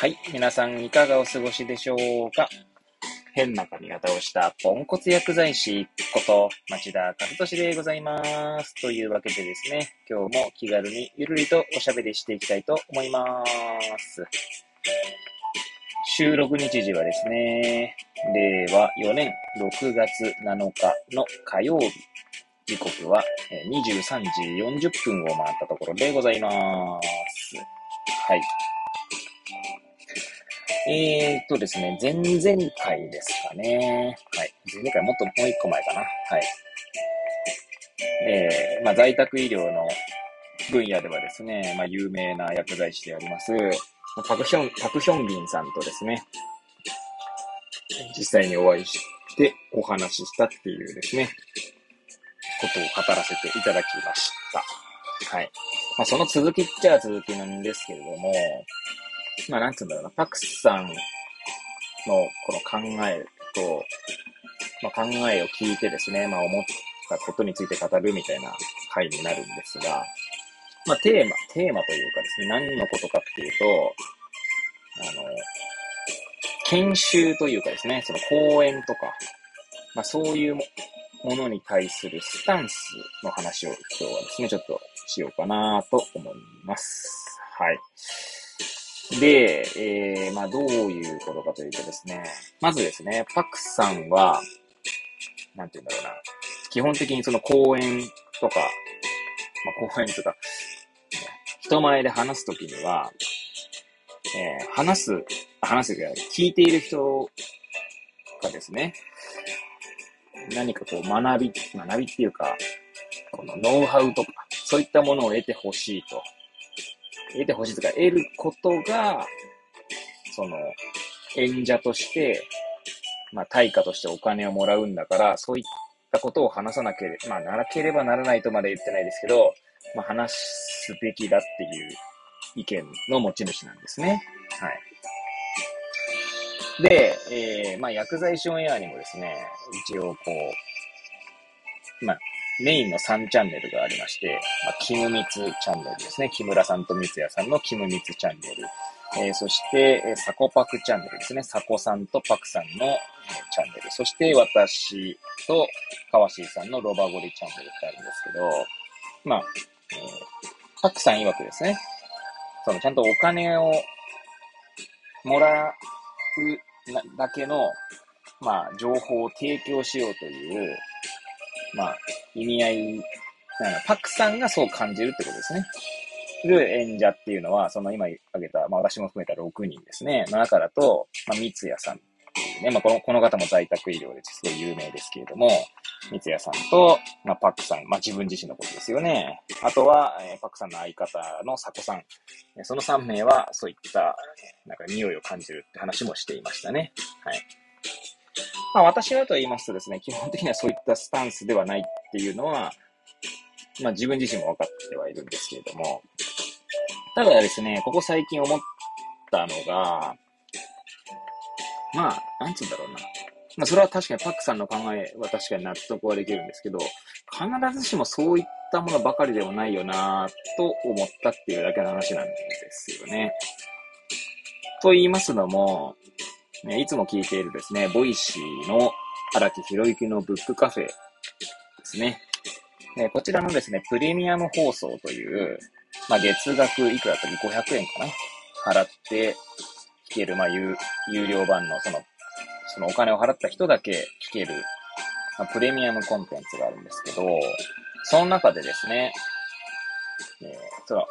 はい。皆さんいかがお過ごしでしょうか？変な髪型をしたポンコツ薬剤師こと町田和俊でございます。というわけでですね、今日も気軽にゆるりとおしゃべりしていきたいと思います。収録日時はですね、令和4年6月7日の火曜日。時刻は23時40分を回ったところでございます。はい。えーっとですね、前々回ですかね。はい。前々回もっともう一個前かな。はい。えー、まあ、在宅医療の分野ではですね、まあ、有名な薬剤師であります、パクヒョン、パクヒョンビンさんとですね、実際にお会いしてお話ししたっていうですね、ことを語らせていただきました。はい。まあ、その続きっちゃ続きなんですけれども、まあ、なんつうんだろうな、パクさんのこの考えと、まあ、考えを聞いてですね、まあ、思ったことについて語るみたいな回になるんですが、まあ、テーマ、テーマというかですね、何のことかっていうと、あの、研修というかですね、その講演とか、まあ、そういうもものに対するスタンスの話を今日はですね、ちょっとしようかなと思います。はい。で、えー、まあどういうことかというとですね、まずですね、パクさんは、なんて言うんだろうな、基本的にその講演とか、まあ講演とか、人前で話すときには、えー話す、話すが聞いている人がですね、何かこう学び、学びっていうか、このノウハウとか、そういったものを得てほしいと。得てほしいとか、得ることが、その、演者として、まあ、対価としてお金をもらうんだから、そういったことを話さなければ、まあ、ならければならないとまで言ってないですけど、まあ、話すべきだっていう意見の持ち主なんですね。はい。で、えー、まあ、薬剤師オンエアにもですね、一応こう、まあ、メインの3チャンネルがありまして、まあ、キムミツチャンネルですね。木村さんと三ツ矢さんのキムミツチャンネル。えーそして、えーサコパクチャンネルですね。サコさんとパクさんの、えーチャンネル。そして、私と川椎さんのロバゴリチャンネルってあるんですけど、まあ、えーパクさん曰くですね、そのちゃんとお金をもらうだけの、まあ、情報を提供しようという、まあ、意味合い、なんパクさんがそう感じるってことですね。る演者っていうのは、その今挙げた、まあ私も含めた6人ですね、の中だと、まあ三ツ矢さんっていうね、まあこのこの方も在宅医療ですごい有名ですけれども、三ツ矢さんと、まあパクさん、まあ自分自身のことですよね。あとは、えーパクさんの相方の佐古さん。その3名はそういった、なんか匂いを感じるって話もしていましたね。はい。まあ私はと言いますとですね、基本的にはそういったスタンスではないっていうのは、まあ自分自身も分かってはいるんですけれども、ただですね、ここ最近思ったのが、まあ、なんつうんだろうな。まあそれは確かにパックさんの考えは確かに納得はできるんですけど、必ずしもそういったものばかりでもないよなと思ったっていうだけの話なんですよね。と言いますのも、ね、いつも聞いているですね、 Voicyの荒木博行のブックカフェですね。ねこちらのですね、プレミアム放送という、まあ、月額いくらだったっけ ?500 円かな？払って聞ける、まあ、有有料版の、その、そのお金を払った人だけ聞ける、まあ、プレミアムコンテンツがあるんですけど、その中でですね、えーその、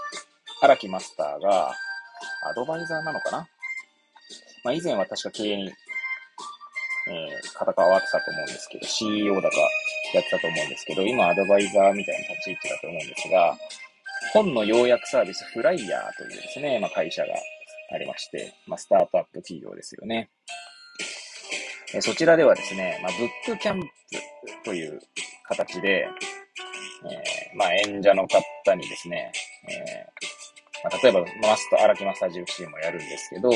荒木マスターが、アドバイザーなのかな？まあ、以前は確か経営に、えー、方変わってたと思うんですけど、CEO だかやってたと思うんですけど、今アドバイザーみたいな立ち位置だと思うんですが、本の要約サービスフライヤーというですね、まあ、会社がありまして、まあ、スタートアップ企業ですよね。えーそちらではですね、まあ、ブックキャンプという形で、えーまあ、演者の方にですね、えーまあ、例えば、マスター、荒木マスター14もやるんですけど、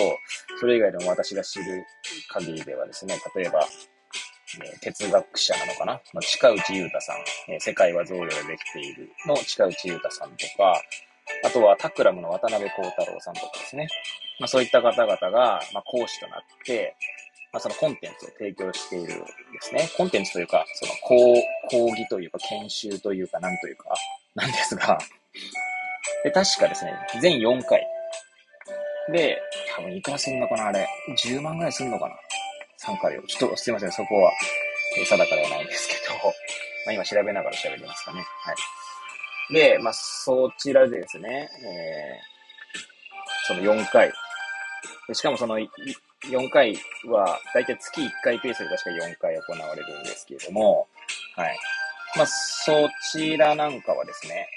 それ以外でも私が知る限りではですね、例えば、え哲学者なのかな、まあ、近内裕太さん、え世界は贈与でできている。の近内裕太さんとか、あとはタクラムの渡辺幸太郎さんとかですね、まあ、そういった方々が、ま、講師となって、まあ、そのコンテンツを提供しているんですね。コンテンツというか、その講、講義というか、研修というか、なんというか、なんですが、で、確かですね、全4回。で、多分いくらすんのかなあれ。10万ぐらいすんのかな ?3 回を。ちょっとすいません、そこは、定かではないんですけど、まあ今調べながら調べてますかね。はい。で、まあそちらでですね、えー、その4回。しかもその4回は、だいたい月1回ペースで確か4回行われるんですけれども、はい。まあそちらなんかはですね、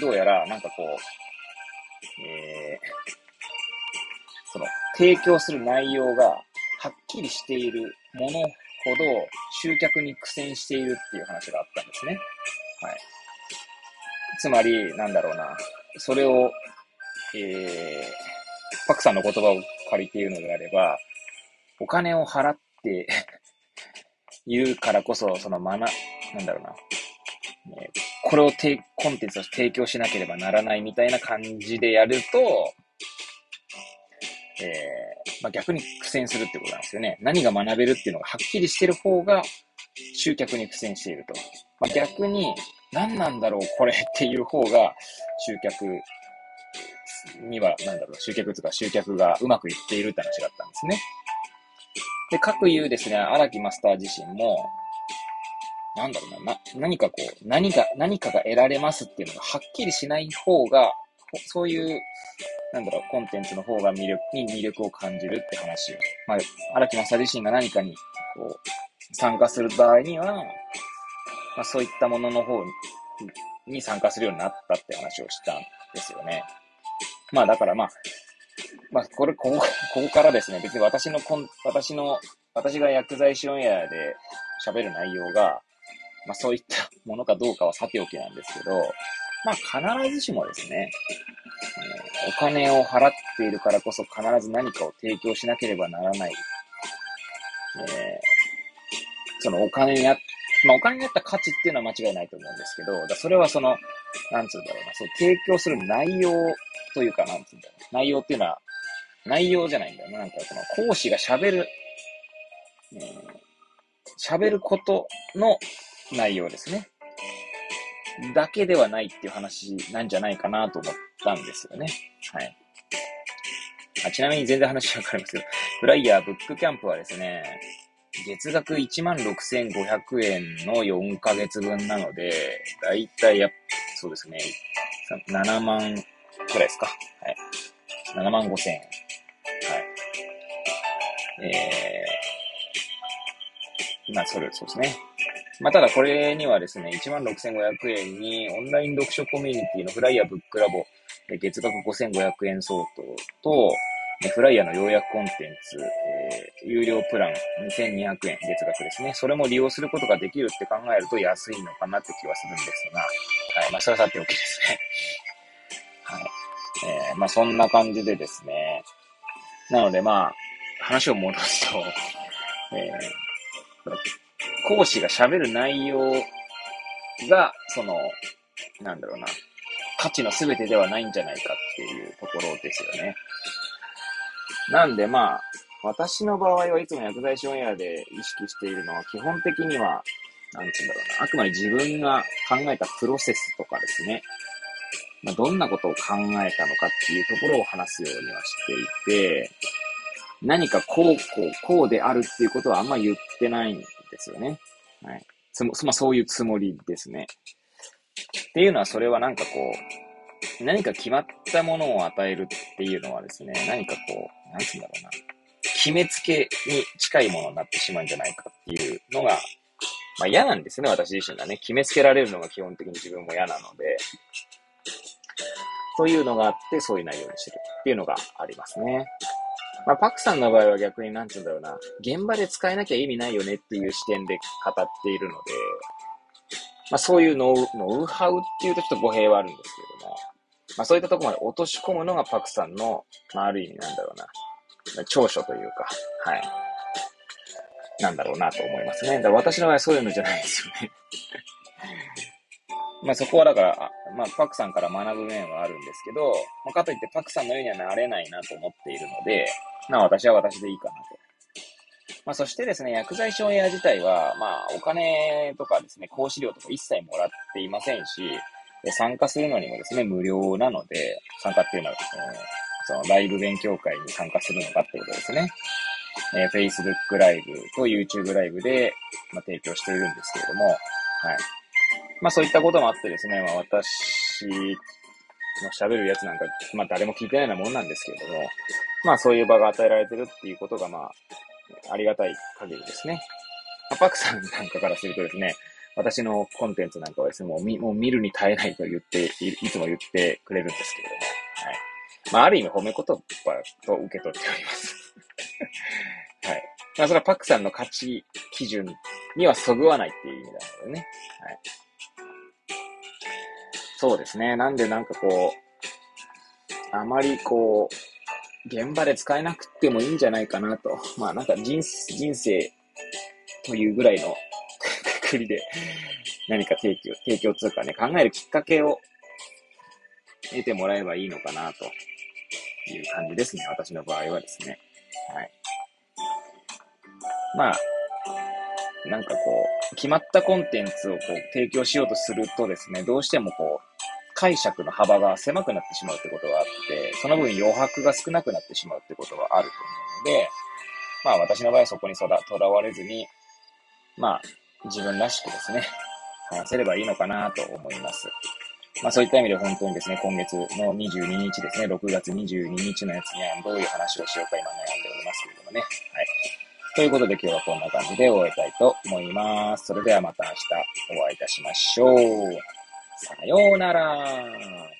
どうやらなんかこう、えー、その提供する内容がはっきりしているものほど集客に苦戦しているっていう話があったんですね。はい。つまり、なんだろうな。それを、えー、パクさんの言葉を借りているのであれば、お金を払っているからこそ、そのまな、なんだろうな。ね、これをてコンテンツを提供しなければならないみたいな感じでやると、えー、まあ、逆に苦戦するってことなんですよね。何が学べるっていうのがはっきりしてる方が集客に苦戦していると。まあ、逆に、何なんだろうこれっていう方が集客には、なんだろう、集客とか集客がうまくいっているって話だったんですね。で、各言うですね、荒木マスター自身も、なんだろうな、な、何かこう、何が、何かが得られますっていうのがはっきりしない方が、そういうなんだろう、コンテンツの方が魅力に魅力を感じるって話を。まあ、荒木正自身が何かに、こう、参加する場合には、まあ、そういったものの方に参加するようになったって話をしたんですよね。まあ、だからまあ、まあ、これ、ここ、ここからですね、別に私のコン、私の、私が薬剤師オンエアで喋る内容が、まあそういったものかどうかはさておきなんですけど、まあ必ずしもですね、お金を払っているからこそ必ず何かを提供しなければならない。えー、そのお金にあ、まあお金にあった価値っていうのは間違いないと思うんですけど、だそれはその、なんつうんだろうな、そう提供する内容というか、なんつうんだろう。内容っていうのは、内容じゃないんだよな。なんかその講師が喋る、喋、えー、ることの内容ですね。だけではないっていう話なんじゃないかなと思ったんですよね。はい。あちなみに全然話はわかりますけど、フライヤーブックキャンプはですね、月額16,500円の4ヶ月分なので、だいたいや、そうですね、7万くらいですか。はい。7万5千円。はい。えー、まあ、それ、そうですね。まあ、ただこれにはですね、16,500円にオンライン読書コミュニティのフライヤーブックラボ、月額5,500円相当と、フライヤーの要約コンテンツ、えー、有料プラン2,200円月額ですね。それも利用することができるって考えると安いのかなって気はするんですが、はい。まあ、それはさておきですね。はい。えー、まあ、そんな感じでですね。なので、まあ、話を戻すと、えー、講師が喋る内容が、その、なんだろうな、価値の全てではないんじゃないかっていうところですよね。なんでまあ、私の場合はいつも薬剤師オンエアで意識しているのは、基本的には、なんて言うんだろうな、あくまで自分が考えたプロセスとかですね、まあ、どんなことを考えたのかっていうところを話すようにはしていて、何かこう、こう、こうであるっていうことはあんま言ってないですよね。はい。つも、まあ、そういうつもりですね。っていうのは、それはなんかこう、何か決まったものを与えるっていうのはですね、何かこう、なんつうんだろうな。決めつけに近いものになってしまうんじゃないかっていうのが、まあ嫌なんですね、私自身がね。決めつけられるのが基本的に自分も嫌なので、というのがあって、そういう内容にしてるっていうのがありますね。まあ、パクさんの場合は逆になんて言うんだろうな、現場で使えなきゃ意味ないよねっていう視点で語っているので、まあ、そういうノウノウハウっていうとちょっと語弊はあるんですけども、まあ、そういったところまで落とし込むのがパクさんの、まあ、ある意味なんだろうな、長所というか、はい。なんだろうなと思いますね。だから私の場合はそういうのじゃないですよね。まあそこはだから、まあパクさんから学ぶ面はあるんですけど、まあ、かといってパクさんのようにはなれないなと思っているので、まあ私は私でいいかなと。まあそしてですね、薬剤師オンエア自体は、まあお金とかですね、講師料とか一切もらっていませんし、参加するのにもですね、無料なので、参加っていうのはですね、そのライブ勉強会に参加するのかってことですね。えー、Facebook ライブと YouTube ライブで、まあ、提供しているんですけれども、はい。まあそういったこともあってですね、まあ私の喋るやつなんか、まあ誰も聞いてないようなもんなんですけれども、まあそういう場が与えられてるっていうことが、まあ、ありがたい限りですね。まあ、パクさんなんかからするとですね、私のコンテンツなんかはですね、もう見もう見るに耐えないと言ってい、いつも言ってくれるんですけれども、はい。まあ、ある意味褒め言葉と受け取っております。はい。まあ、それはパクさんの価値基準にはそぐわないっていう意味なのでね。はい。そうですね。なんでなんかこう、あまりこう、現場で使えなくてもいいんじゃないかなと。まあなんか人人生というぐらいの くくりで何か提供、提供つうかね、考えるきっかけを得てもらえばいいのかなという感じですね。私の場合はですね。はい。まあ、なんかこう、決まったコンテンツをこう提供しようとするとですね、どうしてもこう、解釈の幅が狭くなってしまうってことがあって、その分余白が少なくなってしまうってことはあると思うので、まあ私の場合はそこにとらわれずに、まあ自分らしくですね、話せればいいのかなと思います。まあそういった意味で本当にですね、今月の22日ですね、6月22日のやつにはどういう話をしようか今悩んでおりますけれどもね。はい。ということで今日はこんな感じで終えたいと思います。それではまた明日お会いいたしましょう。さようなら。